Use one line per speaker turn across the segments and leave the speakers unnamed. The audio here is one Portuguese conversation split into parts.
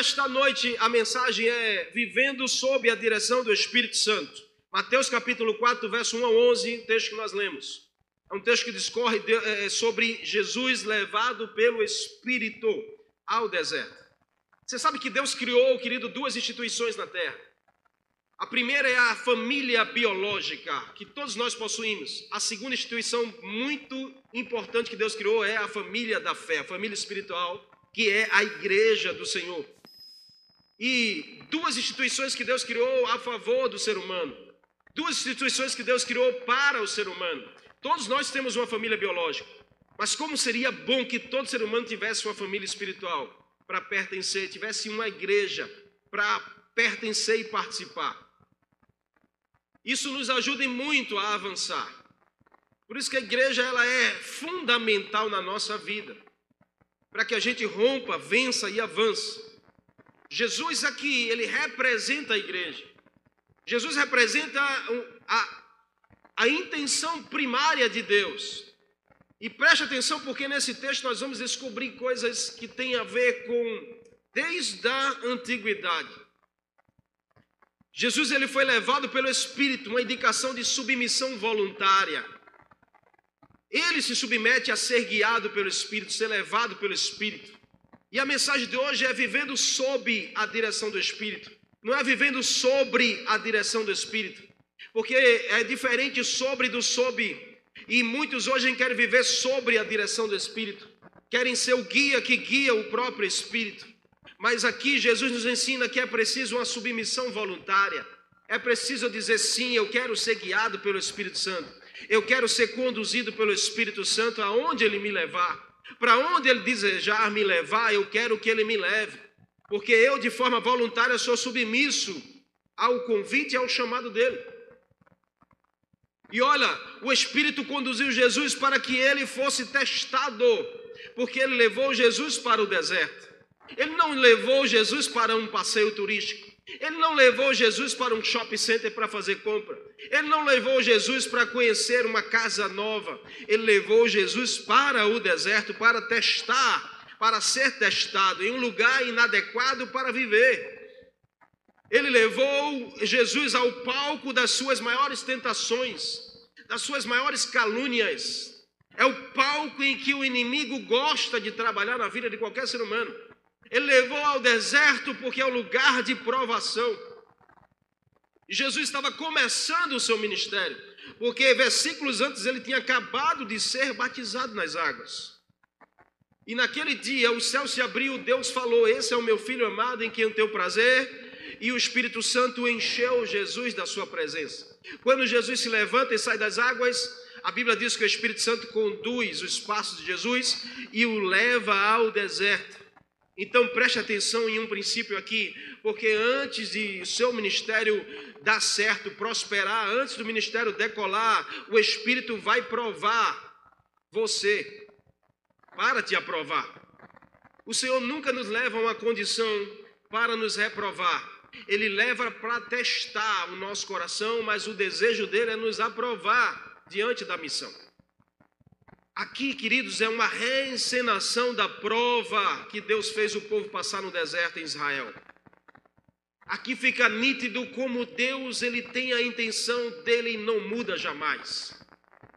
nesta noite a mensagem é Vivendo sob a direção do Espírito Santo. Mateus capítulo 4, verso 1 a 11, texto que nós lemos. É um texto que discorre de, é, sobre Jesus levado pelo Espírito ao deserto. Você sabe que Deus criou, querido, duas instituições na terra. A primeira é a família biológica, que todos nós possuímos. A segunda instituição muito importante que Deus criou é a família da fé, a família espiritual, que é a igreja do Senhor. E duas instituições que Deus criou a favor do ser humano. Duas instituições que Deus criou para o ser humano. Todos nós temos uma família biológica. Mas como seria bom que todo ser humano tivesse uma família espiritual para pertencer, tivesse uma igreja para pertencer e participar. Isso nos ajuda muito a avançar. Por isso que a igreja ela é fundamental na nossa vida, para que a gente rompa, vença e avance. Jesus aqui, ele representa a igreja. Jesus representa a, a intenção primária de Deus. E preste atenção, porque nesse texto nós vamos descobrir coisas que têm a ver com desde a antiguidade. Jesus ele foi levado pelo Espírito, uma indicação de submissão voluntária. Ele se submete a ser guiado pelo Espírito, ser levado pelo Espírito. E a mensagem de hoje é vivendo sob a direção do Espírito. Não é vivendo sobre a direção do Espírito. Porque é diferente sobre do sob. E muitos hoje querem viver sobre a direção do Espírito. Querem ser o guia que guia o próprio Espírito. Mas aqui Jesus nos ensina que é preciso uma submissão voluntária. É preciso dizer sim, eu quero ser guiado pelo Espírito Santo. Eu quero ser conduzido pelo Espírito Santo aonde ele me levar. Para onde ele desejar me levar, eu quero que ele me leve. Porque eu, de forma voluntária, sou submisso ao convite e ao chamado dele. E olha, o Espírito conduziu Jesus para que ele fosse testado, porque ele levou Jesus para o deserto. Ele não levou Jesus para um passeio turístico. Ele não levou Jesus para um shopping center para fazer compra. Ele não levou Jesus para conhecer uma casa nova. Ele levou Jesus para o deserto para testar, para ser testado em um lugar inadequado para viver. Ele levou Jesus ao palco das suas maiores tentações, das suas maiores calúnias. É o palco em que o inimigo gosta de trabalhar na vida de qualquer ser humano. Ele levou ao deserto porque é o lugar de provação. Jesus estava começando o seu ministério, porque versículos antes ele tinha acabado de ser batizado nas águas. E naquele dia o céu se abriu, Deus falou: Esse é o meu filho amado em quem eu tenho prazer, e o Espírito Santo encheu Jesus da sua presença. Quando Jesus se levanta e sai das águas, a Bíblia diz que o Espírito Santo conduz os passos de Jesus e o leva ao deserto. Então preste atenção em um princípio aqui, porque antes de seu ministério dar certo, prosperar, antes do ministério decolar, o Espírito vai provar você para te aprovar. O Senhor nunca nos leva a uma condição para nos reprovar. Ele leva para testar o nosso coração, mas o desejo dele é nos aprovar diante da missão. Aqui, queridos, é uma reencenação da prova que Deus fez o povo passar no deserto em Israel. Aqui fica nítido como Deus ele tem a intenção dele e não muda jamais.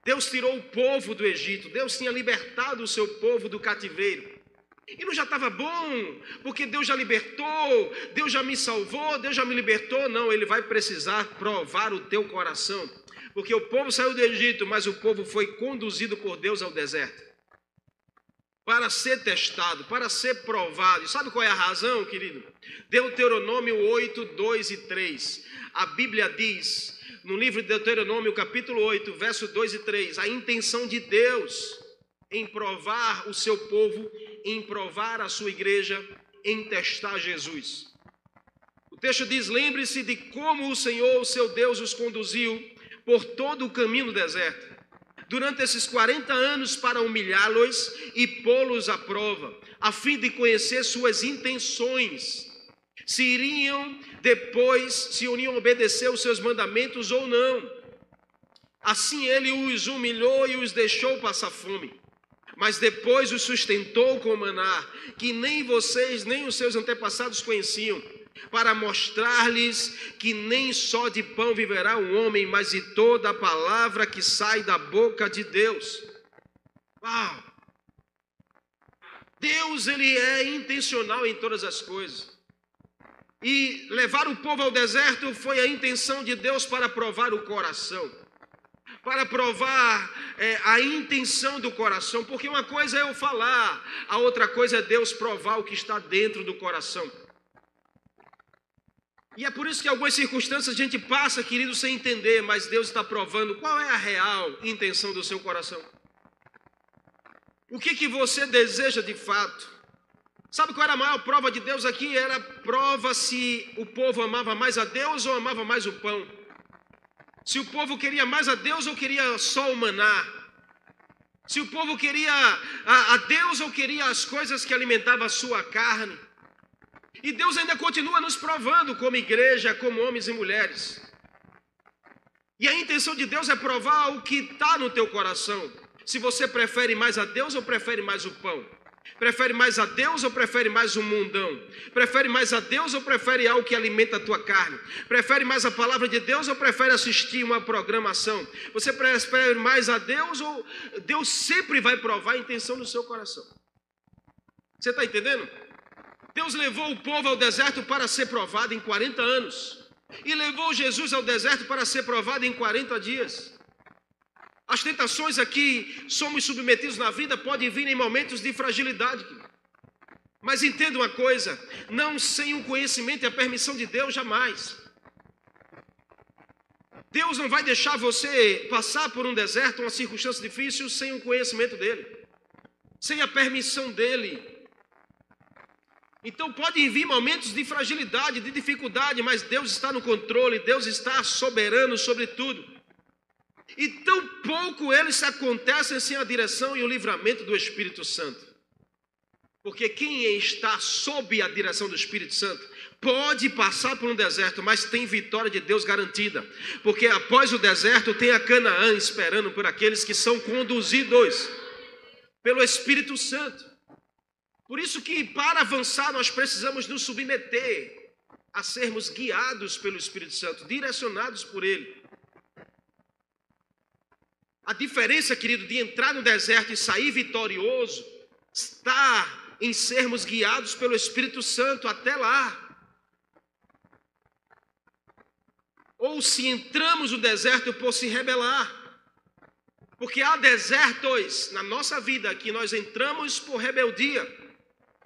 Deus tirou o povo do Egito, Deus tinha libertado o seu povo do cativeiro. E não já estava bom, porque Deus já libertou, Deus já me salvou, Deus já me libertou. Não, Ele vai precisar provar o teu coração porque o povo saiu do Egito, mas o povo foi conduzido por Deus ao deserto para ser testado, para ser provado. E sabe qual é a razão, querido? Deuteronômio 8, 2 e 3. A Bíblia diz, no livro de Deuteronômio, capítulo 8, verso 2 e 3, a intenção de Deus em provar o seu povo, em provar a sua igreja, em testar Jesus. O texto diz: lembre-se de como o Senhor, o seu Deus, os conduziu por todo o caminho do deserto, durante esses 40 anos para humilhá-los e pô-los à prova, a fim de conhecer suas intenções, se iriam depois, se iriam obedecer os seus mandamentos ou não. Assim ele os humilhou e os deixou passar fome. mas depois os sustentou com maná, que nem vocês nem os seus antepassados conheciam, para mostrar-lhes que nem só de pão viverá o homem, mas de toda a palavra que sai da boca de Deus. Uau! Deus ele é intencional em todas as coisas. E levar o povo ao deserto foi a intenção de Deus para provar o coração para provar é, a intenção do coração, porque uma coisa é eu falar, a outra coisa é Deus provar o que está dentro do coração. E é por isso que algumas circunstâncias a gente passa, querido, sem entender, mas Deus está provando qual é a real intenção do seu coração. O que, que você deseja de fato? Sabe qual era a maior prova de Deus aqui? Era prova se o povo amava mais a Deus ou amava mais o pão. Se o povo queria mais a Deus ou queria só o maná. Se o povo queria a, a Deus ou queria as coisas que alimentavam a sua carne. E Deus ainda continua nos provando como igreja, como homens e mulheres. E a intenção de Deus é provar o que está no teu coração. Se você prefere mais a Deus ou prefere mais o pão. Prefere mais a Deus ou prefere mais o mundão? Prefere mais a Deus ou prefere algo que alimenta a tua carne? Prefere mais a palavra de Deus ou prefere assistir uma programação? Você prefere mais a Deus ou Deus sempre vai provar a intenção do seu coração? Você está entendendo? Deus levou o povo ao deserto para ser provado em 40 anos. E levou Jesus ao deserto para ser provado em 40 dias. As tentações a que somos submetidos na vida podem vir em momentos de fragilidade. Mas entenda uma coisa: não sem o conhecimento e a permissão de Deus, jamais. Deus não vai deixar você passar por um deserto, uma circunstância difícil, sem o conhecimento dEle, sem a permissão dEle. Então podem vir momentos de fragilidade, de dificuldade, mas Deus está no controle, Deus está soberano sobre tudo. E tão pouco eles acontecem sem a direção e o livramento do Espírito Santo. Porque quem está sob a direção do Espírito Santo pode passar por um deserto, mas tem vitória de Deus garantida. Porque após o deserto tem a Canaã esperando por aqueles que são conduzidos pelo Espírito Santo. Por isso que para avançar nós precisamos nos submeter a sermos guiados pelo Espírito Santo, direcionados por ele. A diferença, querido, de entrar no deserto e sair vitorioso está em sermos guiados pelo Espírito Santo até lá. Ou se entramos no deserto por se rebelar. Porque há desertos na nossa vida que nós entramos por rebeldia,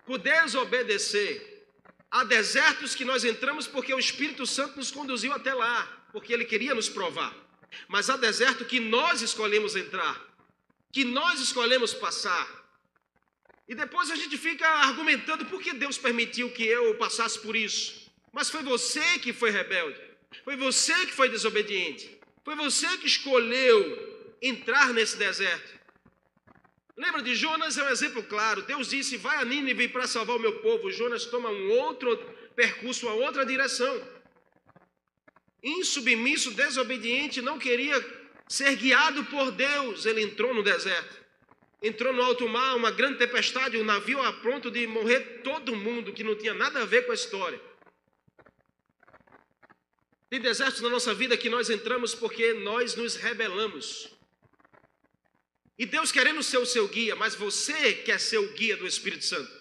por desobedecer. Há desertos que nós entramos porque o Espírito Santo nos conduziu até lá, porque ele queria nos provar. Mas há deserto que nós escolhemos entrar, que nós escolhemos passar. E depois a gente fica argumentando por que Deus permitiu que eu passasse por isso. Mas foi você que foi rebelde, foi você que foi desobediente, foi você que escolheu entrar nesse deserto. Lembra de Jonas? É um exemplo claro. Deus disse: Vai a Nínive para salvar o meu povo. Jonas toma um outro percurso, uma outra direção insubmisso, desobediente, não queria ser guiado por Deus, ele entrou no deserto. Entrou no alto mar, uma grande tempestade, o navio a ponto de morrer todo mundo, que não tinha nada a ver com a história. Tem desertos na nossa vida que nós entramos porque nós nos rebelamos. E Deus querendo ser o seu guia, mas você quer ser o guia do Espírito Santo.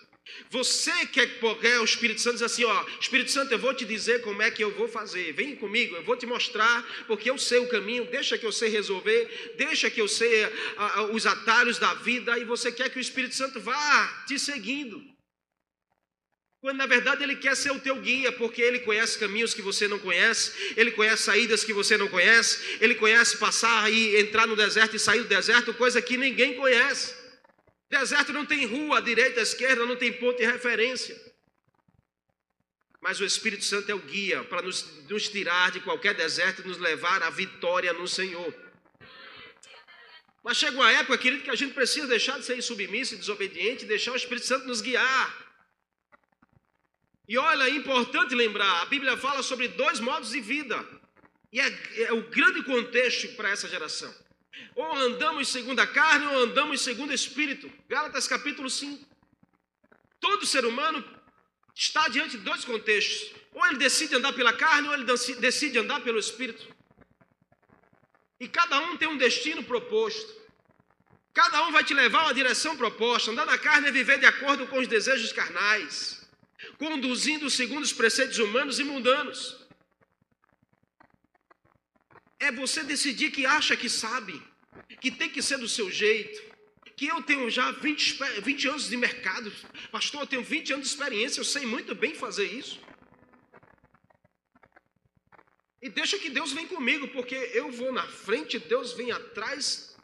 Você quer porque o Espírito Santo diz assim, ó, Espírito Santo, eu vou te dizer como é que eu vou fazer. Vem comigo, eu vou te mostrar, porque eu sei o caminho, deixa que eu sei resolver, deixa que eu sei os atalhos da vida, e você quer que o Espírito Santo vá te seguindo. Quando na verdade ele quer ser o teu guia, porque ele conhece caminhos que você não conhece, ele conhece saídas que você não conhece, ele conhece passar e entrar no deserto e sair do deserto, coisa que ninguém conhece. Deserto não tem rua, à direita, à esquerda, não tem ponto de referência. Mas o Espírito Santo é o guia para nos, nos tirar de qualquer deserto e nos levar à vitória no Senhor. Mas chega uma época, querido, que a gente precisa deixar de ser submisso e desobediente e deixar o Espírito Santo nos guiar. E olha, é importante lembrar: a Bíblia fala sobre dois modos de vida. E é, é o grande contexto para essa geração. Ou andamos segundo a carne ou andamos segundo o espírito. Gálatas capítulo 5. Todo ser humano está diante de dois contextos. Ou ele decide andar pela carne ou ele decide andar pelo espírito. E cada um tem um destino proposto. Cada um vai te levar a uma direção proposta. Andar na carne é viver de acordo com os desejos carnais, conduzindo segundo os preceitos humanos e mundanos. É você decidir que acha que sabe, que tem que ser do seu jeito, que eu tenho já 20, 20 anos de mercado, pastor, eu tenho 20 anos de experiência, eu sei muito bem fazer isso. E deixa que Deus vem comigo, porque eu vou na frente, Deus vem atrás,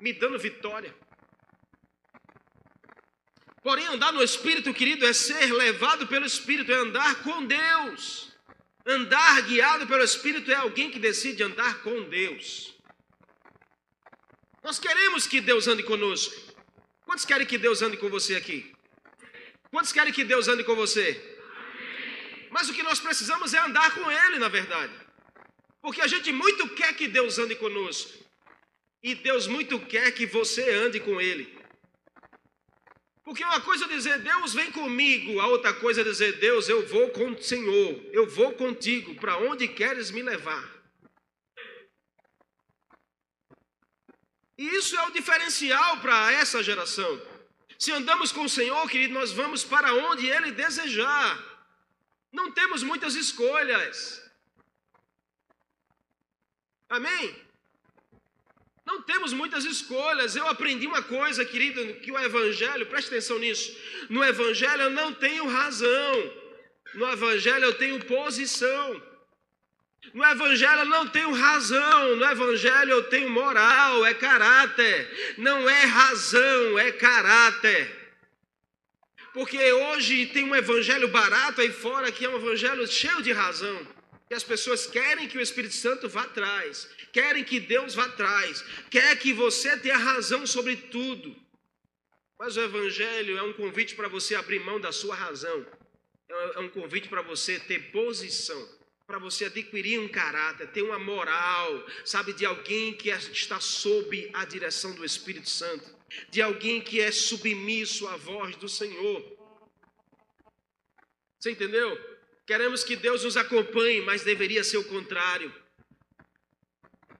me dando vitória. Porém, andar no Espírito, querido, é ser levado pelo Espírito, é andar com Deus. Andar guiado pelo Espírito é alguém que decide andar com Deus. Nós queremos que Deus ande conosco. Quantos querem que Deus ande com você aqui? Quantos querem que Deus ande com você? Mas o que nós precisamos é andar com Ele, na verdade. Porque a gente muito quer que Deus ande conosco. E Deus muito quer que você ande com Ele. Porque uma coisa é dizer, Deus vem comigo, a outra coisa é dizer, Deus, eu vou com o Senhor, eu vou contigo, para onde queres me levar. E isso é o diferencial para essa geração. Se andamos com o Senhor, querido, nós vamos para onde Ele desejar. Não temos muitas escolhas. Amém? Não temos muitas escolhas. Eu aprendi uma coisa, querido, que o Evangelho, preste atenção nisso. No Evangelho eu não tenho razão. No Evangelho eu tenho posição. No Evangelho eu não tenho razão. No Evangelho eu tenho moral, é caráter. Não é razão, é caráter. Porque hoje tem um Evangelho barato aí fora que é um Evangelho cheio de razão. E as pessoas querem que o Espírito Santo vá atrás querem que Deus vá atrás, quer que você tenha razão sobre tudo. Mas o Evangelho é um convite para você abrir mão da sua razão, é um convite para você ter posição, para você adquirir um caráter, ter uma moral, sabe, de alguém que é, está sob a direção do Espírito Santo, de alguém que é submisso à voz do Senhor. Você entendeu? Queremos que Deus nos acompanhe, mas deveria ser o contrário.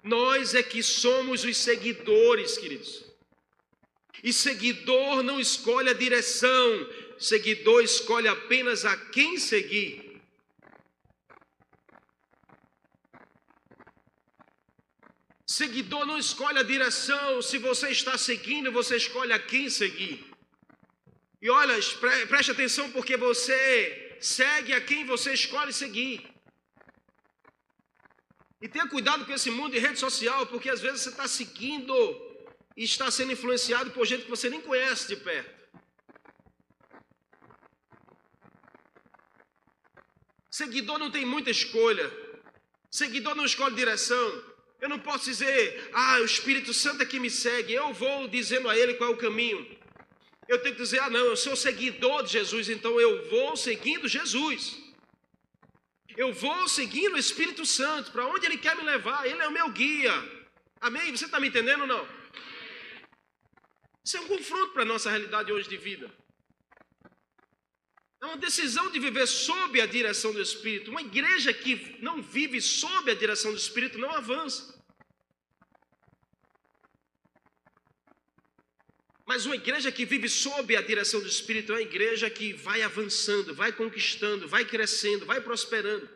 Nós é que somos os seguidores, queridos. E seguidor não escolhe a direção, seguidor escolhe apenas a quem seguir. Seguidor não escolhe a direção, se você está seguindo, você escolhe a quem seguir. E olha, preste atenção, porque você segue a quem você escolhe seguir. E tenha cuidado com esse mundo de rede social, porque às vezes você está seguindo e está sendo influenciado por gente que você nem conhece de perto. Seguidor não tem muita escolha. Seguidor não escolhe direção. Eu não posso dizer, ah, o Espírito Santo é que me segue. Eu vou dizendo a ele qual é o caminho. Eu tenho que dizer, ah, não, eu sou seguidor de Jesus, então eu vou seguindo Jesus. Eu vou seguindo o Espírito Santo, para onde Ele quer me levar, Ele é o meu guia. Amém? Você está me entendendo ou não? Isso é um confronto para a nossa realidade hoje de vida. É uma decisão de viver sob a direção do Espírito. Uma igreja que não vive sob a direção do Espírito não avança. Mas uma igreja que vive sob a direção do Espírito é uma igreja que vai avançando, vai conquistando, vai crescendo, vai prosperando.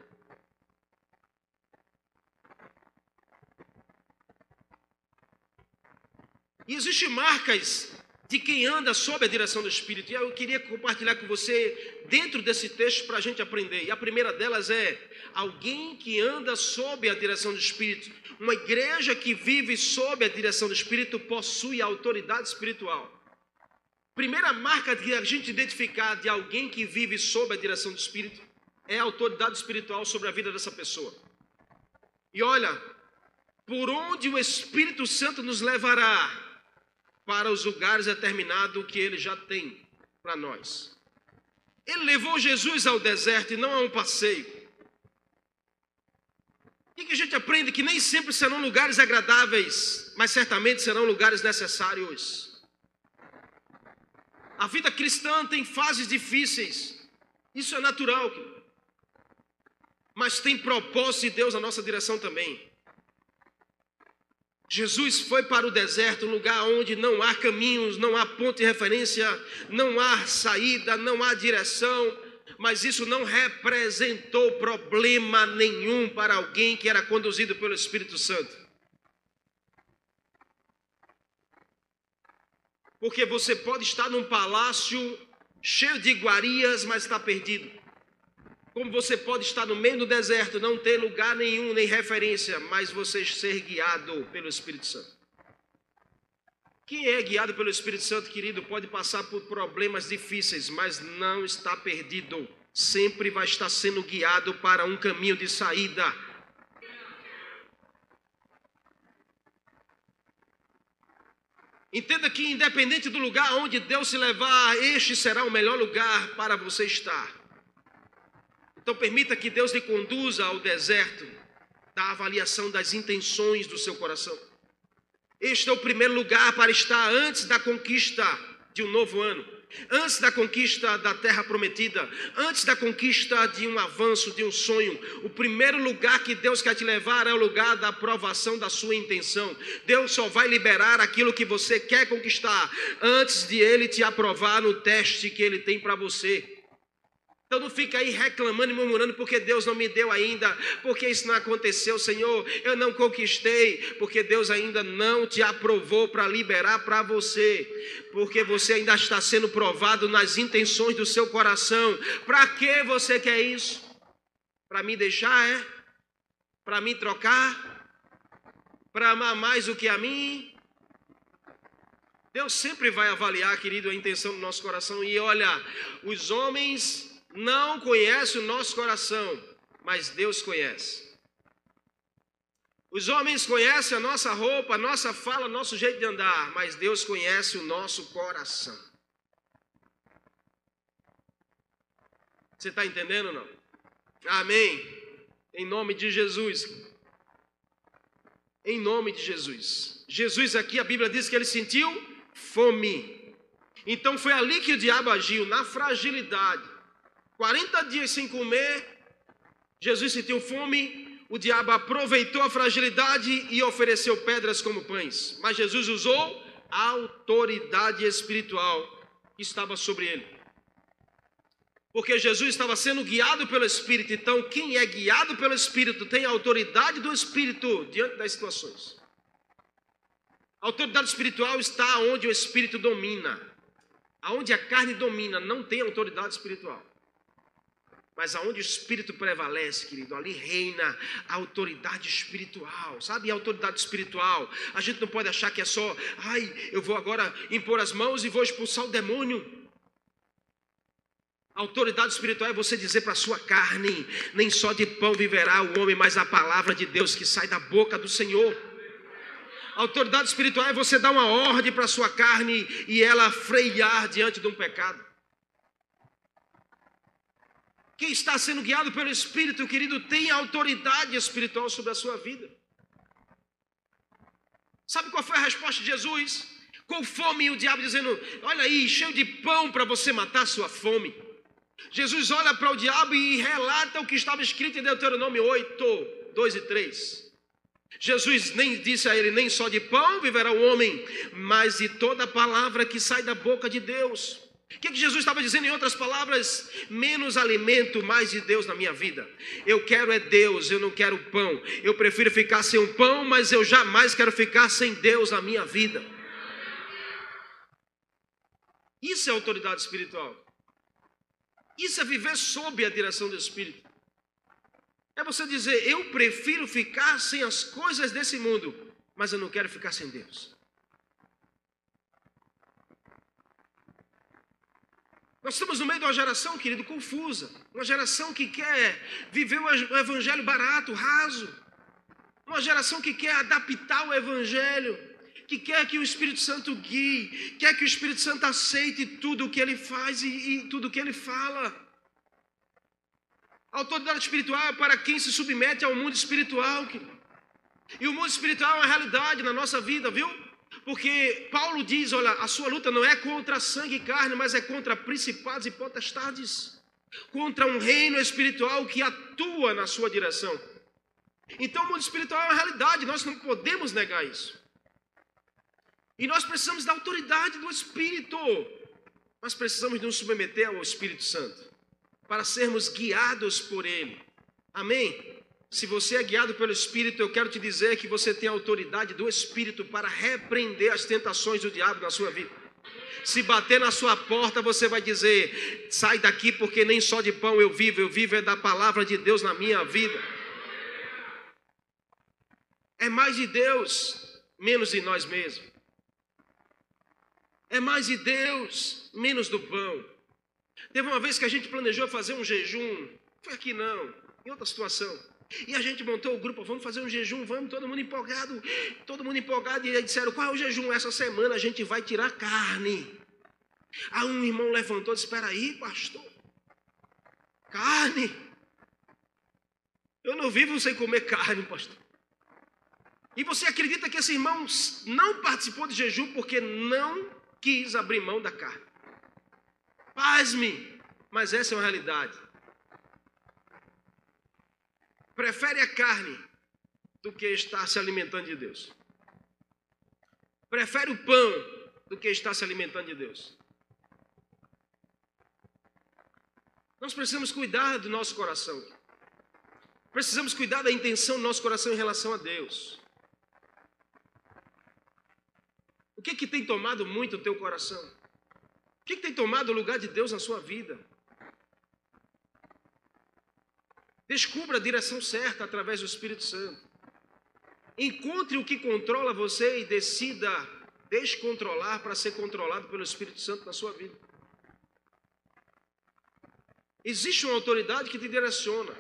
E existem marcas de quem anda sob a direção do Espírito. E eu queria compartilhar com você dentro desse texto para a gente aprender. E a primeira delas é alguém que anda sob a direção do Espírito. Uma igreja que vive sob a direção do Espírito possui autoridade espiritual. Primeira marca que a gente identificar de alguém que vive sob a direção do Espírito é a autoridade espiritual sobre a vida dessa pessoa. E olha, por onde o Espírito Santo nos levará, para os lugares determinados que ele já tem para nós. Ele levou Jesus ao deserto e não a um passeio. O que a gente aprende? Que nem sempre serão lugares agradáveis, mas certamente serão lugares necessários. A vida cristã tem fases difíceis, isso é natural, mas tem propósito de Deus na nossa direção também. Jesus foi para o deserto, lugar onde não há caminhos, não há ponto de referência, não há saída, não há direção, mas isso não representou problema nenhum para alguém que era conduzido pelo Espírito Santo. Porque você pode estar num palácio cheio de iguarias, mas está perdido. Como você pode estar no meio do deserto, não ter lugar nenhum, nem referência, mas você ser guiado pelo Espírito Santo. Quem é guiado pelo Espírito Santo, querido, pode passar por problemas difíceis, mas não está perdido. Sempre vai estar sendo guiado para um caminho de saída. Entenda que, independente do lugar onde Deus se levar, este será o melhor lugar para você estar. Então, permita que Deus lhe conduza ao deserto da avaliação das intenções do seu coração. Este é o primeiro lugar para estar antes da conquista de um novo ano, antes da conquista da terra prometida, antes da conquista de um avanço, de um sonho. O primeiro lugar que Deus quer te levar é o lugar da aprovação da sua intenção. Deus só vai liberar aquilo que você quer conquistar antes de ele te aprovar no teste que ele tem para você. Então não fica aí reclamando e murmurando porque Deus não me deu ainda, porque isso não aconteceu, Senhor. Eu não conquistei, porque Deus ainda não te aprovou para liberar para você, porque você ainda está sendo provado nas intenções do seu coração. Para que você quer isso? Para me deixar, é? Para me trocar? Para amar mais do que a mim? Deus sempre vai avaliar, querido, a intenção do nosso coração. E olha, os homens não conhece o nosso coração, mas Deus conhece. Os homens conhecem a nossa roupa, a nossa fala, nosso jeito de andar, mas Deus conhece o nosso coração. Você está entendendo ou não? Amém. Em nome de Jesus. Em nome de Jesus. Jesus aqui, a Bíblia diz que ele sentiu fome. Então foi ali que o diabo agiu, na fragilidade. 40 dias sem comer, Jesus sentiu fome, o diabo aproveitou a fragilidade e ofereceu pedras como pães. Mas Jesus usou a autoridade espiritual que estava sobre ele. Porque Jesus estava sendo guiado pelo Espírito. Então, quem é guiado pelo Espírito tem a autoridade do Espírito diante das situações. A autoridade espiritual está onde o Espírito domina. Aonde a carne domina, não tem autoridade espiritual. Mas aonde o Espírito prevalece, querido, ali reina a autoridade espiritual, sabe? A autoridade espiritual. A gente não pode achar que é só, ai, eu vou agora impor as mãos e vou expulsar o demônio. A autoridade espiritual é você dizer para a sua carne: nem só de pão viverá o homem, mas a palavra de Deus que sai da boca do Senhor. A autoridade espiritual é você dar uma ordem para a sua carne e ela frear diante de um pecado. Quem está sendo guiado pelo Espírito, querido, tem autoridade espiritual sobre a sua vida. Sabe qual foi a resposta de Jesus? Com fome, o diabo dizendo: Olha aí, cheio de pão para você matar a sua fome. Jesus olha para o diabo e relata o que estava escrito em Deuteronômio 8, 2 e 3. Jesus nem disse a ele: Nem só de pão viverá o homem, mas de toda palavra que sai da boca de Deus. O que, que, Jesus estava dizendo em outras palavras? Menos alimento, mais de Deus na minha vida. Eu quero é Deus, eu não quero pão. Eu prefiro ficar sem o pão, mas eu jamais quero ficar sem Deus na minha vida. Isso é autoridade espiritual. Isso é viver sob a direção do Espírito. É você dizer: eu prefiro ficar sem as coisas desse mundo, mas eu não quero ficar sem Deus. Nós estamos no meio de uma geração, querido, confusa. Uma geração que quer viver o evangelho barato, raso. Uma geração que quer adaptar o evangelho, que quer que o Espírito Santo guie, quer que o Espírito Santo aceite tudo o que ele faz e, e tudo o que ele fala. A autoridade espiritual é para quem se submete ao mundo espiritual. E o mundo espiritual é uma realidade na nossa vida, viu? Porque Paulo diz: olha, a sua luta não é contra sangue e carne, mas é contra principados e potestades, contra um reino espiritual que atua na sua direção. Então, o mundo espiritual é uma realidade, nós não podemos negar isso. E nós precisamos da autoridade do Espírito, nós precisamos nos submeter ao Espírito Santo para sermos guiados por Ele. Amém? Se você é guiado pelo Espírito, eu quero te dizer que você tem a autoridade do Espírito para repreender as tentações do diabo na sua vida. Se bater na sua porta, você vai dizer: sai daqui, porque nem só de pão eu vivo, eu vivo é da palavra de Deus na minha vida. É mais de Deus, menos de nós mesmos. É mais de Deus, menos do pão. Teve uma vez que a gente planejou fazer um jejum, foi aqui não, em outra situação. E a gente montou o grupo, vamos fazer um jejum, vamos, todo mundo empolgado, todo mundo empolgado. E aí disseram, qual é o jejum? Essa semana a gente vai tirar carne. Aí um irmão levantou e disse, espera aí, pastor, carne? Eu não vivo sem comer carne, pastor. E você acredita que esse irmão não participou de jejum porque não quis abrir mão da carne? Pasme, mas essa é uma realidade. Prefere a carne do que estar se alimentando de Deus. Prefere o pão do que estar se alimentando de Deus. Nós precisamos cuidar do nosso coração. Precisamos cuidar da intenção do nosso coração em relação a Deus. O que, que tem tomado muito o teu coração? O que, que tem tomado o lugar de Deus na sua vida? Descubra a direção certa através do Espírito Santo. Encontre o que controla você e decida descontrolar para ser controlado pelo Espírito Santo na sua vida. Existe uma autoridade que te direciona.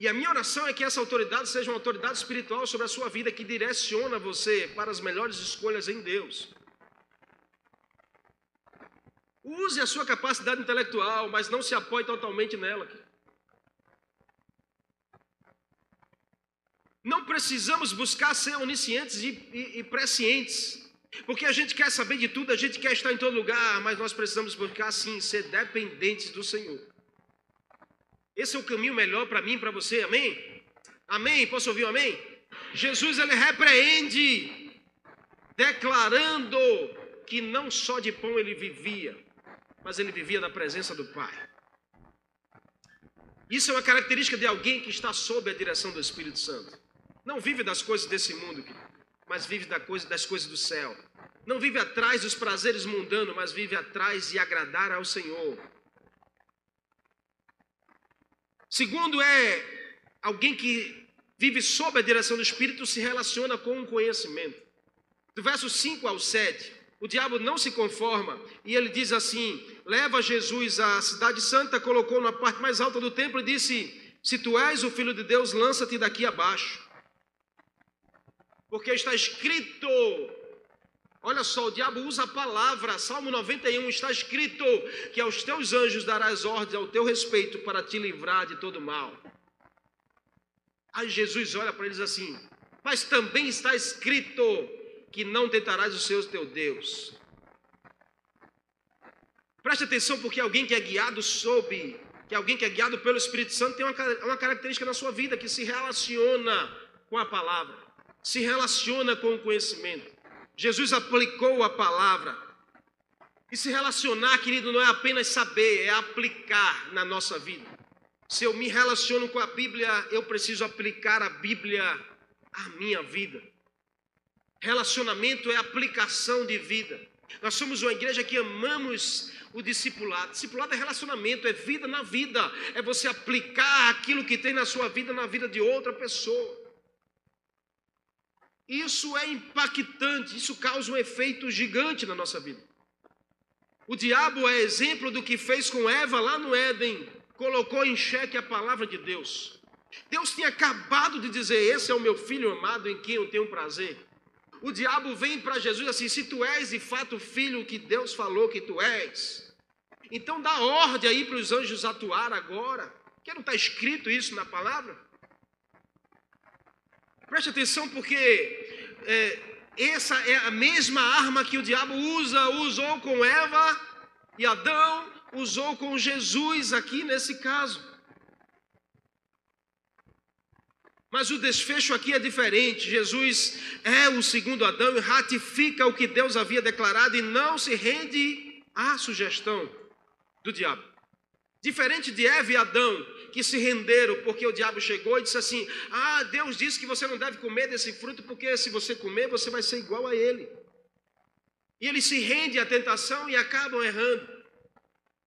E a minha oração é que essa autoridade seja uma autoridade espiritual sobre a sua vida que direciona você para as melhores escolhas em Deus. Use a sua capacidade intelectual, mas não se apoie totalmente nela. Não precisamos buscar ser oniscientes e, e, e prescientes, porque a gente quer saber de tudo, a gente quer estar em todo lugar, mas nós precisamos buscar sim ser dependentes do Senhor. Esse é o caminho melhor para mim e para você, amém? Amém? Posso ouvir um amém? Jesus ele repreende, declarando que não só de pão ele vivia, mas ele vivia na presença do Pai. Isso é uma característica de alguém que está sob a direção do Espírito Santo. Não vive das coisas desse mundo, mas vive das coisas do céu. Não vive atrás dos prazeres mundanos, mas vive atrás de agradar ao Senhor. Segundo é alguém que vive sob a direção do Espírito se relaciona com o conhecimento. Do verso 5 ao 7, o diabo não se conforma e ele diz assim: leva Jesus à cidade santa, colocou na parte mais alta do templo e disse: Se tu és o filho de Deus, lança-te daqui abaixo. Porque está escrito, olha só, o diabo usa a palavra, Salmo 91 está escrito que aos teus anjos darás ordem ao teu respeito para te livrar de todo mal. Aí Jesus olha para eles assim: Mas também está escrito que não tentarás o Senhor teu Deus. Preste atenção, porque alguém que é guiado sob, que alguém que é guiado pelo Espírito Santo tem uma, uma característica na sua vida que se relaciona com a palavra, se relaciona com o conhecimento. Jesus aplicou a palavra. E se relacionar, querido, não é apenas saber, é aplicar na nossa vida. Se eu me relaciono com a Bíblia, eu preciso aplicar a Bíblia à minha vida. Relacionamento é aplicação de vida. Nós somos uma igreja que amamos o discipulado. Discipulado é relacionamento, é vida na vida, é você aplicar aquilo que tem na sua vida na vida de outra pessoa. Isso é impactante, isso causa um efeito gigante na nossa vida. O diabo é exemplo do que fez com Eva lá no Éden, colocou em xeque a palavra de Deus. Deus tinha acabado de dizer: Esse é o meu filho amado em quem eu tenho prazer. O diabo vem para Jesus assim: se tu és de fato o filho que Deus falou que tu és, então dá ordem aí para os anjos atuar agora. Porque não está escrito isso na palavra? Preste atenção, porque é, essa é a mesma arma que o diabo usa, usou com Eva e Adão, usou com Jesus aqui nesse caso. Mas o desfecho aqui é diferente. Jesus é o segundo Adão e ratifica o que Deus havia declarado e não se rende à sugestão do diabo. Diferente de Eva e Adão, que se renderam porque o diabo chegou e disse assim: Ah, Deus disse que você não deve comer desse fruto, porque se você comer, você vai ser igual a ele. E eles se rendem à tentação e acabam errando.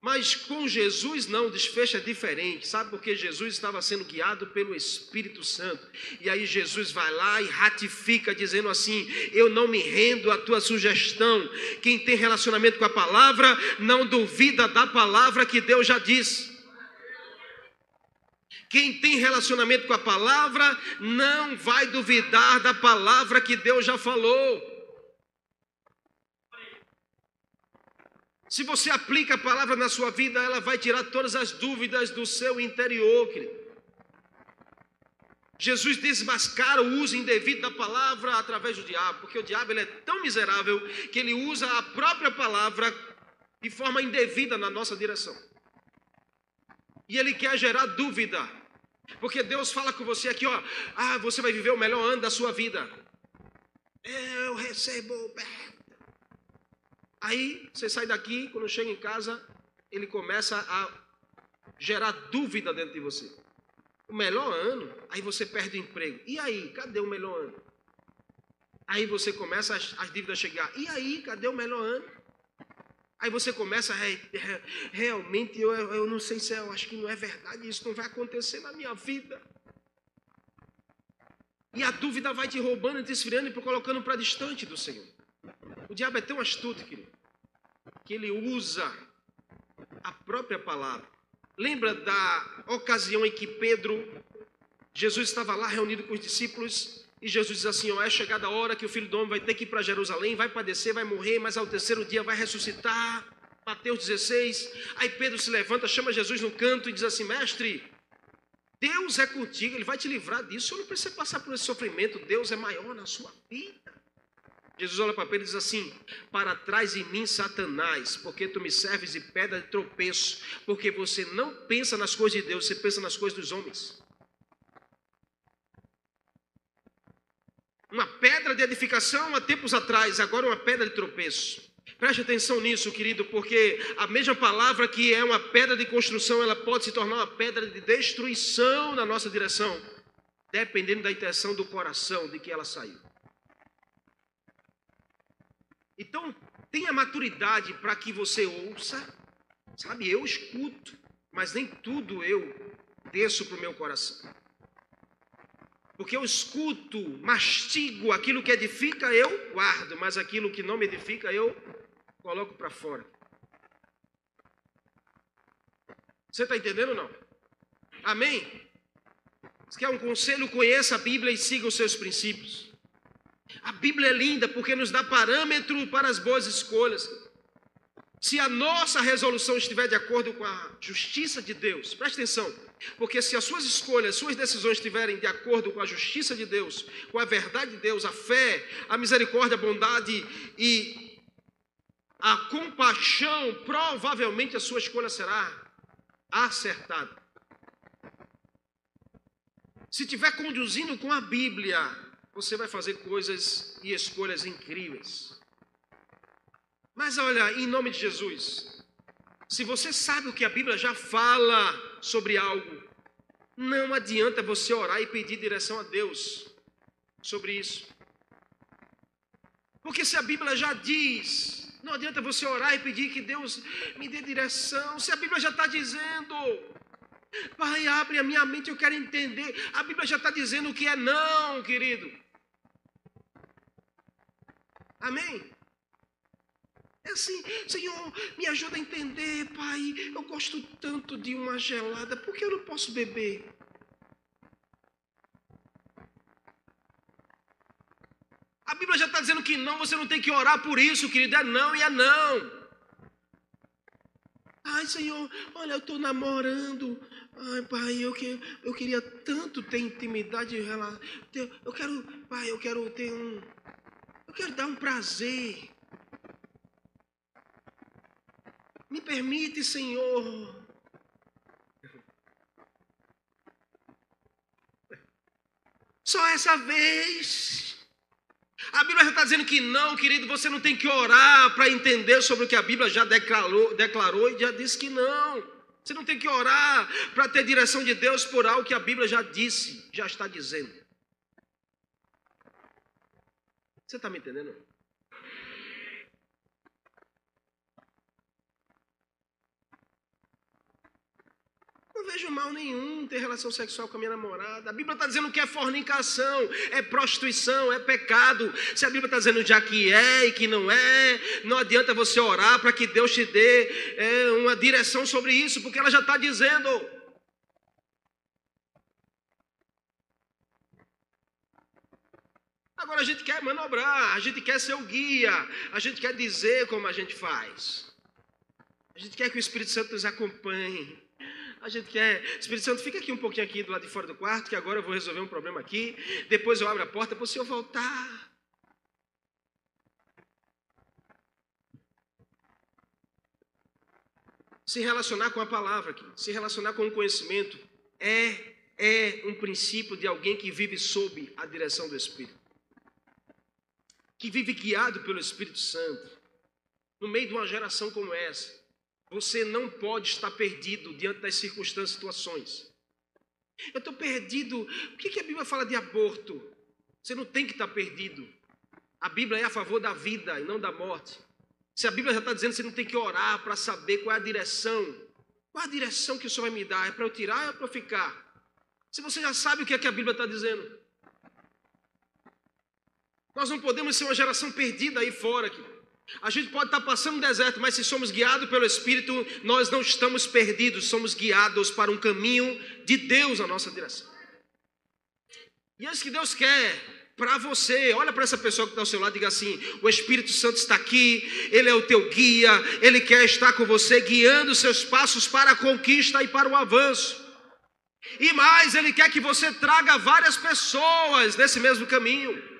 Mas com Jesus não, o desfecho é diferente, sabe? Porque Jesus estava sendo guiado pelo Espírito Santo. E aí Jesus vai lá e ratifica, dizendo assim: Eu não me rendo à tua sugestão. Quem tem relacionamento com a palavra, não duvida da palavra que Deus já disse. Quem tem relacionamento com a palavra, não vai duvidar da palavra que Deus já falou. Se você aplica a palavra na sua vida, ela vai tirar todas as dúvidas do seu interior, querido. Jesus desmascara o uso indevido da palavra através do diabo, porque o diabo ele é tão miserável que ele usa a própria palavra de forma indevida na nossa direção. E ele quer gerar dúvida, porque Deus fala com você aqui, ó, ah, você vai viver o melhor ano da sua vida. Eu recebo Aí você sai daqui, quando chega em casa, ele começa a gerar dúvida dentro de você. O melhor ano, aí você perde o emprego. E aí, cadê o melhor ano? Aí você começa as, as dívidas a chegar. E aí, cadê o melhor ano? Aí você começa, é, é, realmente, eu, eu não sei se é, eu acho que não é verdade, isso não vai acontecer na minha vida. E a dúvida vai te roubando, te esfriando e te colocando para distante do Senhor. O diabo é tão astuto, querido, que ele usa a própria palavra. Lembra da ocasião em que Pedro, Jesus estava lá reunido com os discípulos e Jesus diz assim: ó, é chegada a hora que o filho do homem vai ter que ir para Jerusalém, vai padecer, vai morrer, mas ao terceiro dia vai ressuscitar. Mateus 16. Aí Pedro se levanta, chama Jesus no canto e diz assim: Mestre, Deus é contigo, Ele vai te livrar disso. Eu não preciso passar por esse sofrimento. Deus é maior na sua vida. Jesus olha para Pedro e diz assim: Para trás de mim, Satanás, porque tu me serves de pedra de tropeço, porque você não pensa nas coisas de Deus, você pensa nas coisas dos homens. Uma pedra de edificação há tempos atrás, agora uma pedra de tropeço. Preste atenção nisso, querido, porque a mesma palavra que é uma pedra de construção, ela pode se tornar uma pedra de destruição na nossa direção, dependendo da intenção do coração de que ela saiu. Então, tenha maturidade para que você ouça, sabe? Eu escuto, mas nem tudo eu desço para o meu coração. Porque eu escuto, mastigo aquilo que edifica, eu guardo, mas aquilo que não me edifica, eu coloco para fora. Você está entendendo ou não? Amém? Se quer um conselho, conheça a Bíblia e siga os seus princípios. A Bíblia é linda porque nos dá parâmetro para as boas escolhas. Se a nossa resolução estiver de acordo com a justiça de Deus, preste atenção, porque se as suas escolhas, suas decisões estiverem de acordo com a justiça de Deus, com a verdade de Deus, a fé, a misericórdia, a bondade e a compaixão, provavelmente a sua escolha será acertada. Se estiver conduzindo com a Bíblia, você vai fazer coisas e escolhas incríveis. Mas olha, em nome de Jesus, se você sabe o que a Bíblia já fala sobre algo, não adianta você orar e pedir direção a Deus sobre isso. Porque se a Bíblia já diz, não adianta você orar e pedir que Deus me dê direção, se a Bíblia já está dizendo, Pai, abre a minha mente, eu quero entender. A Bíblia já está dizendo o que é não, querido. Amém? É assim, Senhor, me ajuda a entender, Pai. Eu gosto tanto de uma gelada, por que eu não posso beber? A Bíblia já está dizendo que não, você não tem que orar por isso, querido. É não e é não. Ai, Senhor, olha, eu estou namorando. Ai, pai, eu, que, eu queria tanto ter intimidade. Eu quero, pai, eu quero ter um. Eu quero dar um prazer. Me permite, Senhor. Só essa vez. A Bíblia já está dizendo que não, querido, você não tem que orar para entender sobre o que a Bíblia já declarou, declarou e já disse que não. Você não tem que orar para ter direção de Deus por algo que a Bíblia já disse, já está dizendo. Você está me entendendo? Não vejo mal nenhum ter relação sexual com a minha namorada. A Bíblia está dizendo que é fornicação, é prostituição, é pecado. Se a Bíblia está dizendo já que é e que não é, não adianta você orar para que Deus te dê é, uma direção sobre isso, porque ela já está dizendo. Agora a gente quer manobrar, a gente quer ser o guia, a gente quer dizer como a gente faz. A gente quer que o Espírito Santo nos acompanhe. A gente quer, Espírito Santo, fica aqui um pouquinho aqui do lado de fora do quarto, que agora eu vou resolver um problema aqui. Depois eu abro a porta para o senhor voltar. Se relacionar com a palavra aqui, se relacionar com o conhecimento, é, é um princípio de alguém que vive sob a direção do Espírito. Que vive guiado pelo Espírito Santo. No meio de uma geração como essa você não pode estar perdido diante das circunstâncias e situações. Eu estou perdido. O que, que a Bíblia fala de aborto? Você não tem que estar perdido. A Bíblia é a favor da vida e não da morte. Se a Bíblia já está dizendo que você não tem que orar para saber qual é a direção, qual é a direção que o Senhor vai me dar? É para eu tirar ou é para eu ficar? Se você já sabe o que é que a Bíblia está dizendo. Nós não podemos ser uma geração perdida aí fora. Aqui. A gente pode estar passando um deserto, mas se somos guiados pelo Espírito, nós não estamos perdidos, somos guiados para um caminho de Deus na nossa direção. E é isso que Deus quer para você. Olha para essa pessoa que está ao seu lado e diga assim: o Espírito Santo está aqui, Ele é o teu guia, Ele quer estar com você, guiando seus passos para a conquista e para o avanço. E mais, Ele quer que você traga várias pessoas nesse mesmo caminho.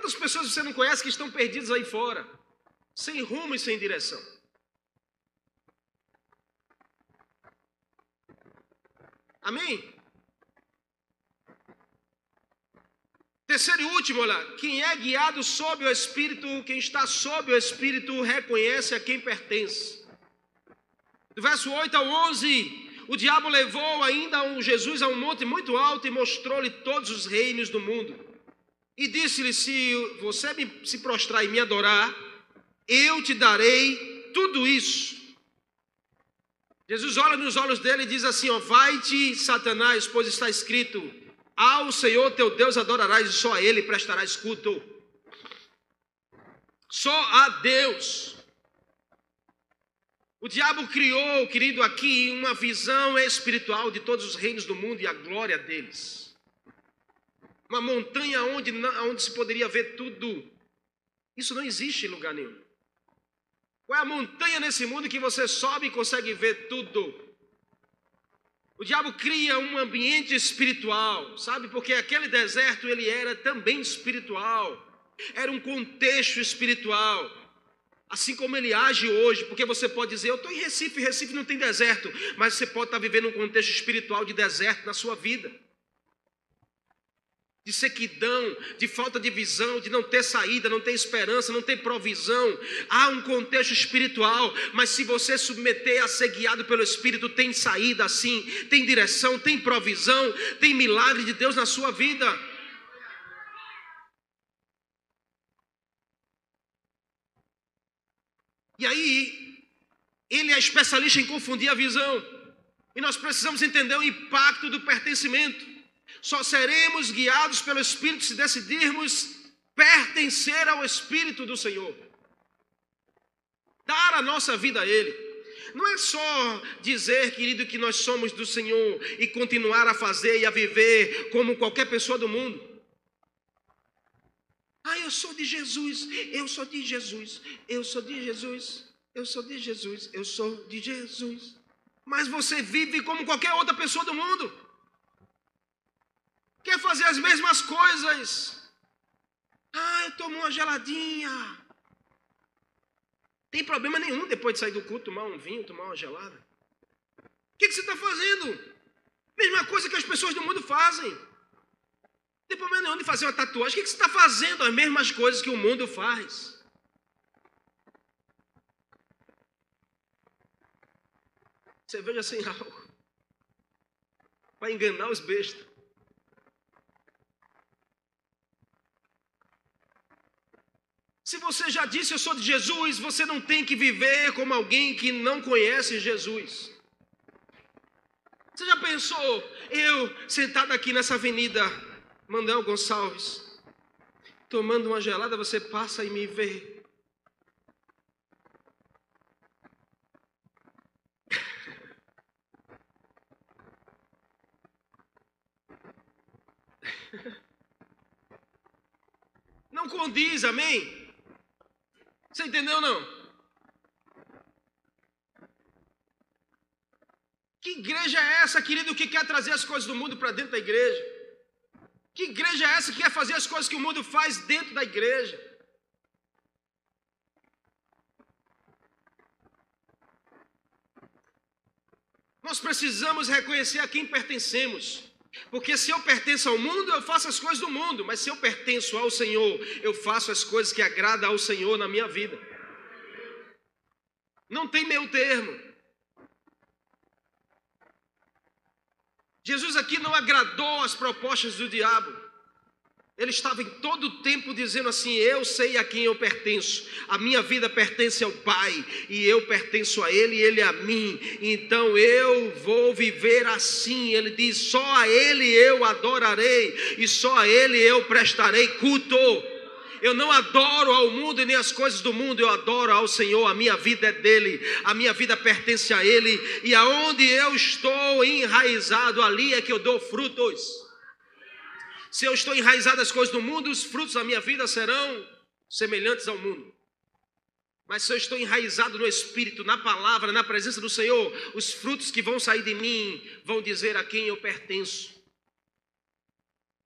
Quantas pessoas você não conhece que estão perdidas aí fora, sem rumo e sem direção? Amém? Terceiro e último, olha, quem é guiado sob o Espírito, quem está sob o Espírito, reconhece a quem pertence. Do verso 8 ao 11, o diabo levou ainda um Jesus a um monte muito alto e mostrou-lhe todos os reinos do mundo. E disse-lhe: Se você se prostrar e me adorar, eu te darei tudo isso. Jesus olha nos olhos dele e diz assim: ó, Vai-te, Satanás, pois está escrito: Ao Senhor teu Deus adorarás e só a Ele prestarás culto. Só a Deus. O diabo criou, querido, aqui uma visão espiritual de todos os reinos do mundo e a glória deles uma montanha onde, onde se poderia ver tudo. Isso não existe em lugar nenhum. Qual é a montanha nesse mundo que você sobe e consegue ver tudo? O diabo cria um ambiente espiritual, sabe? Porque aquele deserto ele era também espiritual. Era um contexto espiritual. Assim como ele age hoje, porque você pode dizer, eu estou em Recife, Recife não tem deserto, mas você pode estar vivendo um contexto espiritual de deserto na sua vida de sequidão, de falta de visão, de não ter saída, não ter esperança, não ter provisão. Há um contexto espiritual, mas se você submeter a ser guiado pelo Espírito, tem saída sim, tem direção, tem provisão, tem milagre de Deus na sua vida. E aí, ele é especialista em confundir a visão. E nós precisamos entender o impacto do pertencimento. Só seremos guiados pelo Espírito se decidirmos pertencer ao Espírito do Senhor. Dar a nossa vida a Ele. Não é só dizer, querido, que nós somos do Senhor e continuar a fazer e a viver como qualquer pessoa do mundo. Ah, eu sou de Jesus, eu sou de Jesus, eu sou de Jesus, eu sou de Jesus, eu sou de Jesus. Mas você vive como qualquer outra pessoa do mundo. Quer fazer as mesmas coisas. Ah, eu tomo uma geladinha. Tem problema nenhum depois de sair do culto tomar um vinho, tomar uma gelada. O que, que você está fazendo? Mesma coisa que as pessoas do mundo fazem. Não tem problema nenhum de fazer uma tatuagem. O que, que você está fazendo? As mesmas coisas que o mundo faz. Você veja sem algo. Para enganar os bestas. Se você já disse eu sou de Jesus, você não tem que viver como alguém que não conhece Jesus. Você já pensou, eu sentado aqui nessa avenida Manuel Gonçalves, tomando uma gelada, você passa e me vê. Não condiz, amém? Você entendeu não? Que igreja é essa, querido, que quer trazer as coisas do mundo para dentro da igreja? Que igreja é essa que quer fazer as coisas que o mundo faz dentro da igreja? Nós precisamos reconhecer a quem pertencemos. Porque se eu pertenço ao mundo, eu faço as coisas do mundo, mas se eu pertenço ao Senhor, eu faço as coisas que agradam ao Senhor na minha vida. Não tem meio termo. Jesus aqui não agradou as propostas do diabo. Ele estava em todo o tempo dizendo assim: Eu sei a quem eu pertenço, a minha vida pertence ao Pai, e eu pertenço a Ele e Ele a mim, então eu vou viver assim. Ele diz: Só a Ele eu adorarei, e só a Ele eu prestarei culto. Eu não adoro ao mundo e nem as coisas do mundo, eu adoro ao Senhor. A minha vida é dele, a minha vida pertence a Ele, e aonde eu estou enraizado, ali é que eu dou frutos. Se eu estou enraizado nas coisas do mundo, os frutos da minha vida serão semelhantes ao mundo. Mas se eu estou enraizado no Espírito, na palavra, na presença do Senhor, os frutos que vão sair de mim vão dizer a quem eu pertenço.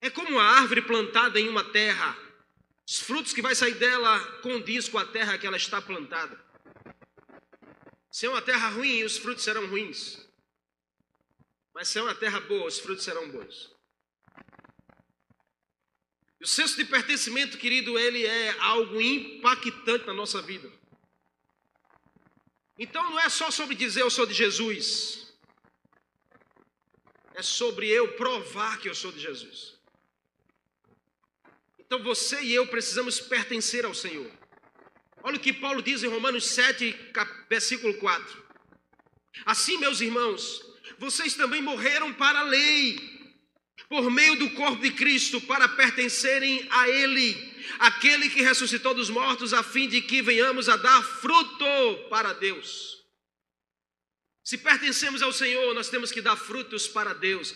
É como uma árvore plantada em uma terra. Os frutos que vai sair dela condiz com a terra que ela está plantada. Se é uma terra ruim, os frutos serão ruins. Mas se é uma terra boa, os frutos serão bons. O senso de pertencimento, querido, ele é algo impactante na nossa vida. Então não é só sobre dizer eu sou de Jesus. É sobre eu provar que eu sou de Jesus. Então você e eu precisamos pertencer ao Senhor. Olha o que Paulo diz em Romanos 7, versículo 4. Assim, meus irmãos, vocês também morreram para a lei por meio do corpo de Cristo para pertencerem a Ele, aquele que ressuscitou dos mortos, a fim de que venhamos a dar fruto para Deus. Se pertencemos ao Senhor, nós temos que dar frutos para Deus.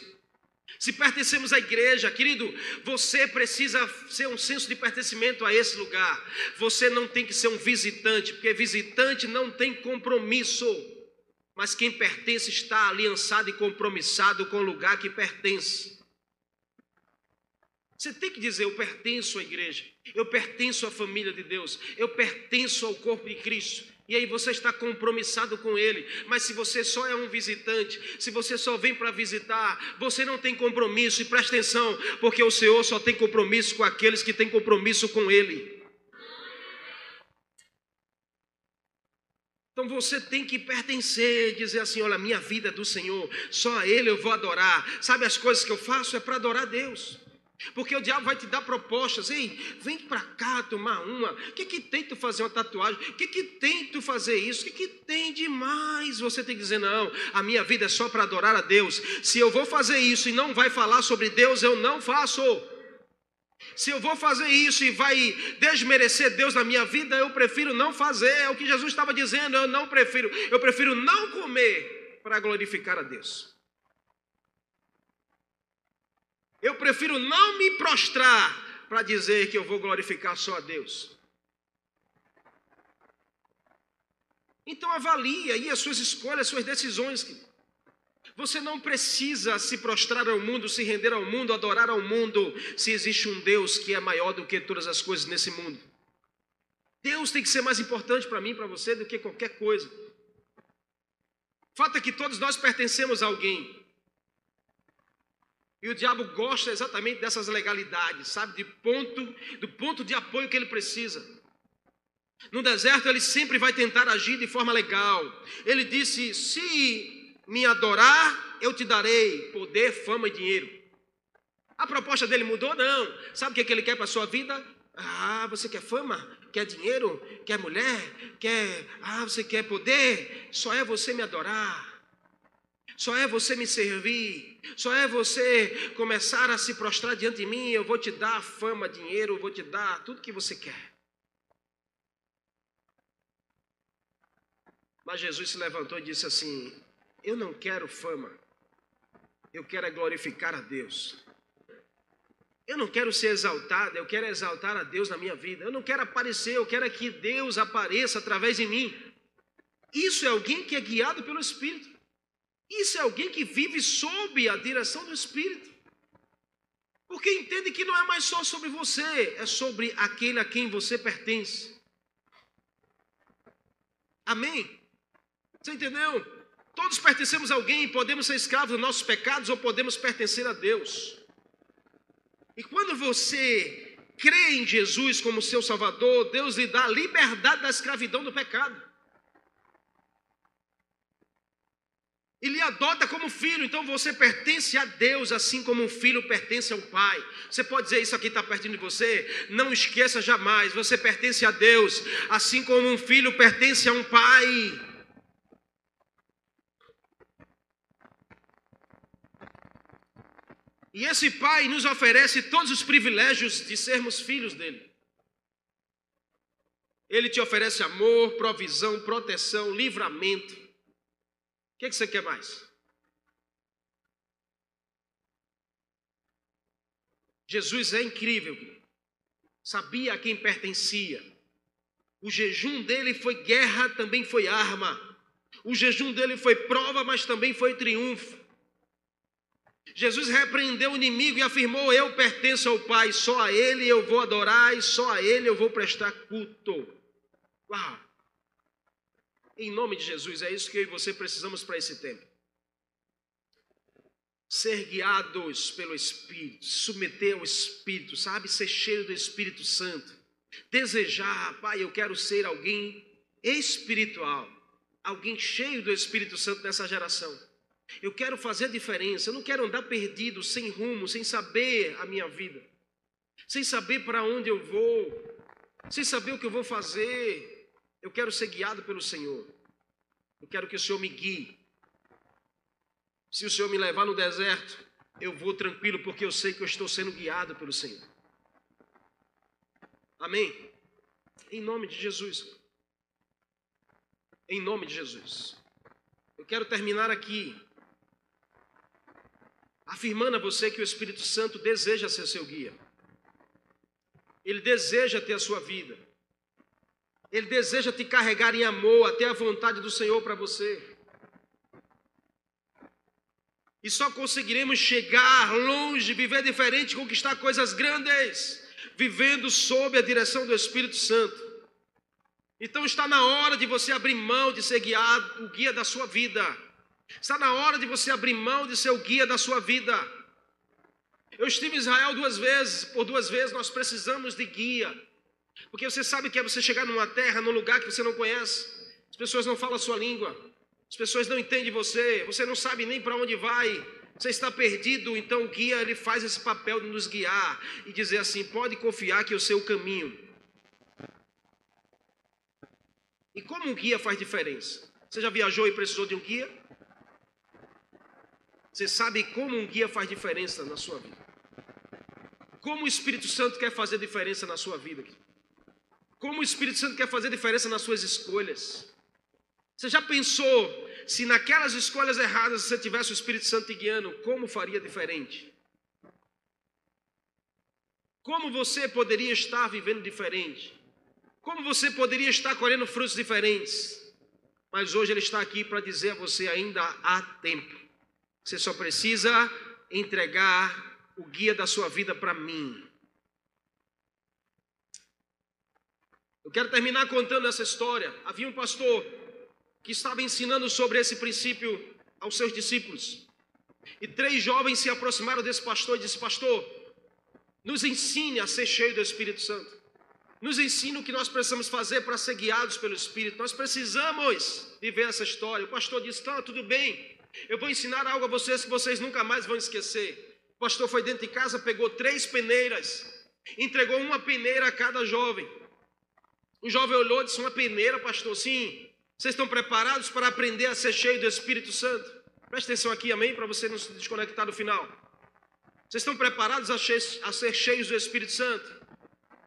Se pertencemos à igreja, querido, você precisa ser um senso de pertencimento a esse lugar. Você não tem que ser um visitante, porque visitante não tem compromisso. Mas quem pertence está aliançado e compromissado com o lugar que pertence. Você tem que dizer: Eu pertenço à igreja, eu pertenço à família de Deus, eu pertenço ao corpo de Cristo. E aí você está compromissado com Ele. Mas se você só é um visitante, se você só vem para visitar, você não tem compromisso. E presta atenção, porque o Senhor só tem compromisso com aqueles que têm compromisso com Ele. Então você tem que pertencer, dizer assim: olha, minha vida é do Senhor, só a Ele eu vou adorar. Sabe as coisas que eu faço é para adorar Deus. Porque o diabo vai te dar propostas, ei, vem para cá tomar uma. O que, que tem tu fazer uma tatuagem? O que, que tem tu fazer isso? O que, que tem demais? Você tem que dizer, não, a minha vida é só para adorar a Deus. Se eu vou fazer isso e não vai falar sobre Deus, eu não faço. Se eu vou fazer isso e vai desmerecer Deus na minha vida, eu prefiro não fazer. É o que Jesus estava dizendo, eu não prefiro, eu prefiro não comer para glorificar a Deus. Eu prefiro não me prostrar para dizer que eu vou glorificar só a Deus. Então avalie aí as suas escolhas, as suas decisões. Você não precisa se prostrar ao mundo, se render ao mundo, adorar ao mundo, se existe um Deus que é maior do que todas as coisas nesse mundo. Deus tem que ser mais importante para mim, para você, do que qualquer coisa. O fato é que todos nós pertencemos a alguém. E o diabo gosta exatamente dessas legalidades, sabe? De ponto, do ponto de apoio que ele precisa. No deserto ele sempre vai tentar agir de forma legal. Ele disse: Se me adorar, eu te darei poder, fama e dinheiro. A proposta dele mudou? Não. Sabe o que, é que ele quer para sua vida? Ah, você quer fama? Quer dinheiro? Quer mulher? Quer. Ah, você quer poder? Só é você me adorar. Só é você me servir. Só é você começar a se prostrar diante de mim. Eu vou te dar fama, dinheiro, eu vou te dar tudo que você quer. Mas Jesus se levantou e disse assim: Eu não quero fama, eu quero é glorificar a Deus. Eu não quero ser exaltado, eu quero exaltar a Deus na minha vida. Eu não quero aparecer, eu quero é que Deus apareça através de mim. Isso é alguém que é guiado pelo Espírito. Isso é alguém que vive sob a direção do Espírito. Porque entende que não é mais só sobre você, é sobre aquele a quem você pertence. Amém? Você entendeu? Todos pertencemos a alguém, podemos ser escravos dos nossos pecados ou podemos pertencer a Deus. E quando você crê em Jesus como seu Salvador, Deus lhe dá a liberdade da escravidão do pecado. E lhe adota como filho, então você pertence a Deus, assim como um filho pertence ao pai. Você pode dizer isso aqui está pertinho de você? Não esqueça jamais, você pertence a Deus, assim como um filho pertence a um pai. E esse Pai nos oferece todos os privilégios de sermos filhos dele. Ele te oferece amor, provisão, proteção, livramento. O que, é que você quer mais? Jesus é incrível. Sabia a quem pertencia. O jejum dele foi guerra, também foi arma. O jejum dele foi prova, mas também foi triunfo. Jesus repreendeu o inimigo e afirmou: Eu pertenço ao Pai, só a Ele eu vou adorar e só a Ele eu vou prestar culto. Uau! Em nome de Jesus, é isso que eu e você precisamos para esse tempo. Ser guiados pelo Espírito, submeter ao Espírito, sabe? Ser cheio do Espírito Santo. Desejar, Pai, eu quero ser alguém espiritual, alguém cheio do Espírito Santo nessa geração. Eu quero fazer diferença. Eu não quero andar perdido, sem rumo, sem saber a minha vida, sem saber para onde eu vou, sem saber o que eu vou fazer. Eu quero ser guiado pelo Senhor. Eu quero que o Senhor me guie. Se o Senhor me levar no deserto, eu vou tranquilo, porque eu sei que eu estou sendo guiado pelo Senhor. Amém? Em nome de Jesus. Em nome de Jesus. Eu quero terminar aqui afirmando a você que o Espírito Santo deseja ser seu guia. Ele deseja ter a sua vida. Ele deseja te carregar em amor até a vontade do Senhor para você. E só conseguiremos chegar longe, viver diferente, conquistar coisas grandes, vivendo sob a direção do Espírito Santo. Então está na hora de você abrir mão de ser guiado, o guia da sua vida Está na hora de você abrir mão de ser o guia da sua vida. Eu estive em Israel duas vezes, por duas vezes nós precisamos de guia. Porque você sabe que é você chegar numa terra, num lugar que você não conhece. As pessoas não falam a sua língua. As pessoas não entendem você. Você não sabe nem para onde vai. Você está perdido, então o guia ele faz esse papel de nos guiar e dizer assim: pode confiar que eu sei o caminho. E como um guia faz diferença? Você já viajou e precisou de um guia? Você sabe como um guia faz diferença na sua vida. Como o Espírito Santo quer fazer diferença na sua vida. Como o Espírito Santo quer fazer diferença nas suas escolhas. Você já pensou se naquelas escolhas erradas você tivesse o Espírito Santo guiando, como faria diferente? Como você poderia estar vivendo diferente? Como você poderia estar colhendo frutos diferentes? Mas hoje Ele está aqui para dizer a você: ainda há tempo. Você só precisa entregar o guia da sua vida para mim. Eu quero terminar contando essa história. Havia um pastor que estava ensinando sobre esse princípio aos seus discípulos. E três jovens se aproximaram desse pastor e disse: Pastor, nos ensine a ser cheio do Espírito Santo. Nos ensine o que nós precisamos fazer para ser guiados pelo Espírito. Nós precisamos viver essa história. O pastor disse: Tá, tudo bem. Eu vou ensinar algo a vocês que vocês nunca mais vão esquecer. O pastor foi dentro de casa, pegou três peneiras, entregou uma peneira a cada jovem. O jovem olhou e disse: Uma peneira, pastor? Sim. Vocês estão preparados para aprender a ser cheio do Espírito Santo? Preste atenção aqui, amém? Para você não se desconectar do final. Vocês estão preparados a, ser cheios do Espírito Santo?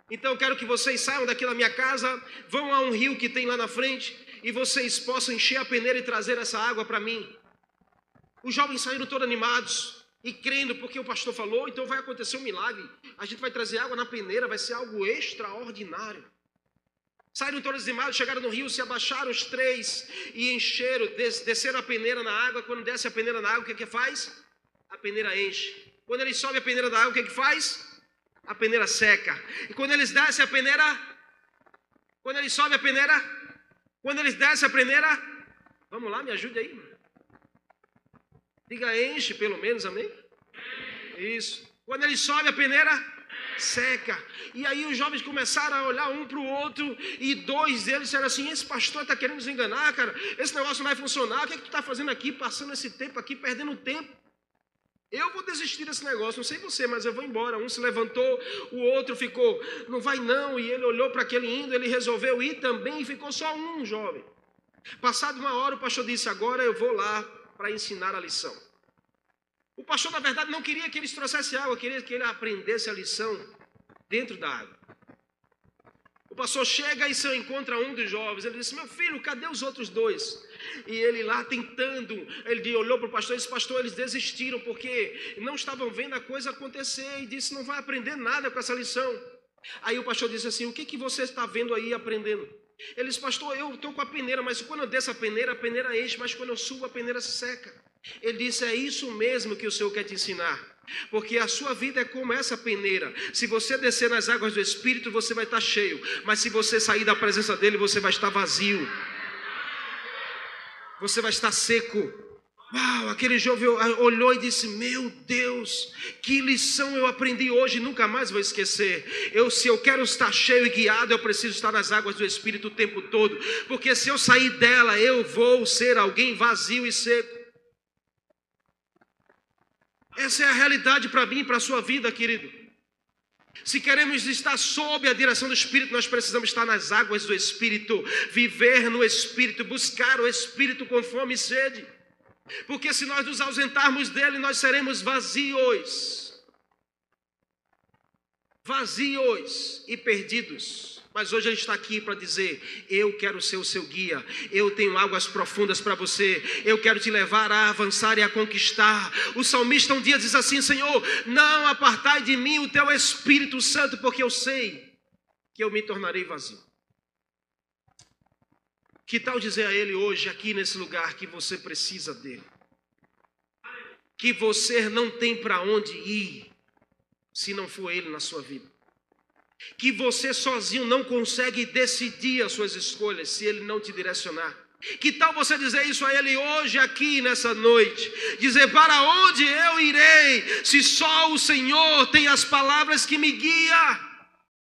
Então eu quero que vocês saiam daqui da minha casa, vão a um rio que tem lá na frente e vocês possam encher a peneira e trazer essa água para mim. Os jovens saíram todos animados e crendo porque o pastor falou, então vai acontecer um milagre. A gente vai trazer água na peneira, vai ser algo extraordinário. Saíram todos animados, chegaram no rio, se abaixaram os três e encheram, desceram a peneira na água. Quando desce a peneira na água, o que, é que faz? A peneira enche. Quando ele sobe a peneira da água, o que, é que faz? A peneira seca. E quando eles descem a peneira, quando eles sobem a peneira, quando eles descem a peneira, vamos lá, me ajude aí. Diga enche, pelo menos, amém? Isso. Quando ele sobe a peneira, seca. E aí os jovens começaram a olhar um para o outro, e dois deles disseram assim: Esse pastor está querendo nos enganar, cara. Esse negócio não vai funcionar. O que, é que tu está fazendo aqui, passando esse tempo aqui, perdendo tempo? Eu vou desistir desse negócio, não sei você, mas eu vou embora. Um se levantou, o outro ficou, não vai não. E ele olhou para aquele indo, ele resolveu ir também, e ficou só um jovem. Passado uma hora, o pastor disse: Agora eu vou lá para ensinar a lição. O pastor, na verdade, não queria que eles trouxessem água, queria que ele aprendesse a lição dentro da água. O pastor chega e se encontra um dos jovens. Ele disse: Meu filho, cadê os outros dois? E ele lá tentando, ele olhou para o pastor e disse: Pastor, eles desistiram porque não estavam vendo a coisa acontecer. E disse: Não vai aprender nada com essa lição. Aí o pastor disse assim: O que, que você está vendo aí aprendendo? Ele disse: Pastor, eu estou com a peneira, mas quando eu desço a peneira, a peneira enche, mas quando eu subo, a peneira se seca. Ele disse: É isso mesmo que o Senhor quer te ensinar. Porque a sua vida é como essa peneira. Se você descer nas águas do Espírito, você vai estar cheio. Mas se você sair da presença dele, você vai estar vazio. Você vai estar seco. Uau, aquele jovem olhou e disse: Meu Deus, que lição eu aprendi hoje, nunca mais vou esquecer. Eu, se eu quero estar cheio e guiado, eu preciso estar nas águas do Espírito o tempo todo, porque se eu sair dela, eu vou ser alguém vazio e seco. Essa é a realidade para mim e para a sua vida, querido. Se queremos estar sob a direção do Espírito, nós precisamos estar nas águas do Espírito, viver no Espírito, buscar o Espírito com fome e sede. Porque se nós nos ausentarmos dele, nós seremos vazios. Vazios e perdidos. Mas hoje ele está aqui para dizer: Eu quero ser o seu guia, eu tenho águas profundas para você, eu quero te levar a avançar e a conquistar. O salmista um dia diz assim: Senhor, não apartai de mim o teu Espírito Santo, porque eu sei que eu me tornarei vazio. Que tal dizer a Ele hoje, aqui nesse lugar, que você precisa dele? Que você não tem para onde ir se não for Ele na sua vida que você sozinho não consegue decidir as suas escolhas se ele não te direcionar. Que tal você dizer isso a ele hoje, aqui nessa noite? Dizer: Para onde eu irei, se só o Senhor tem as palavras que me guia?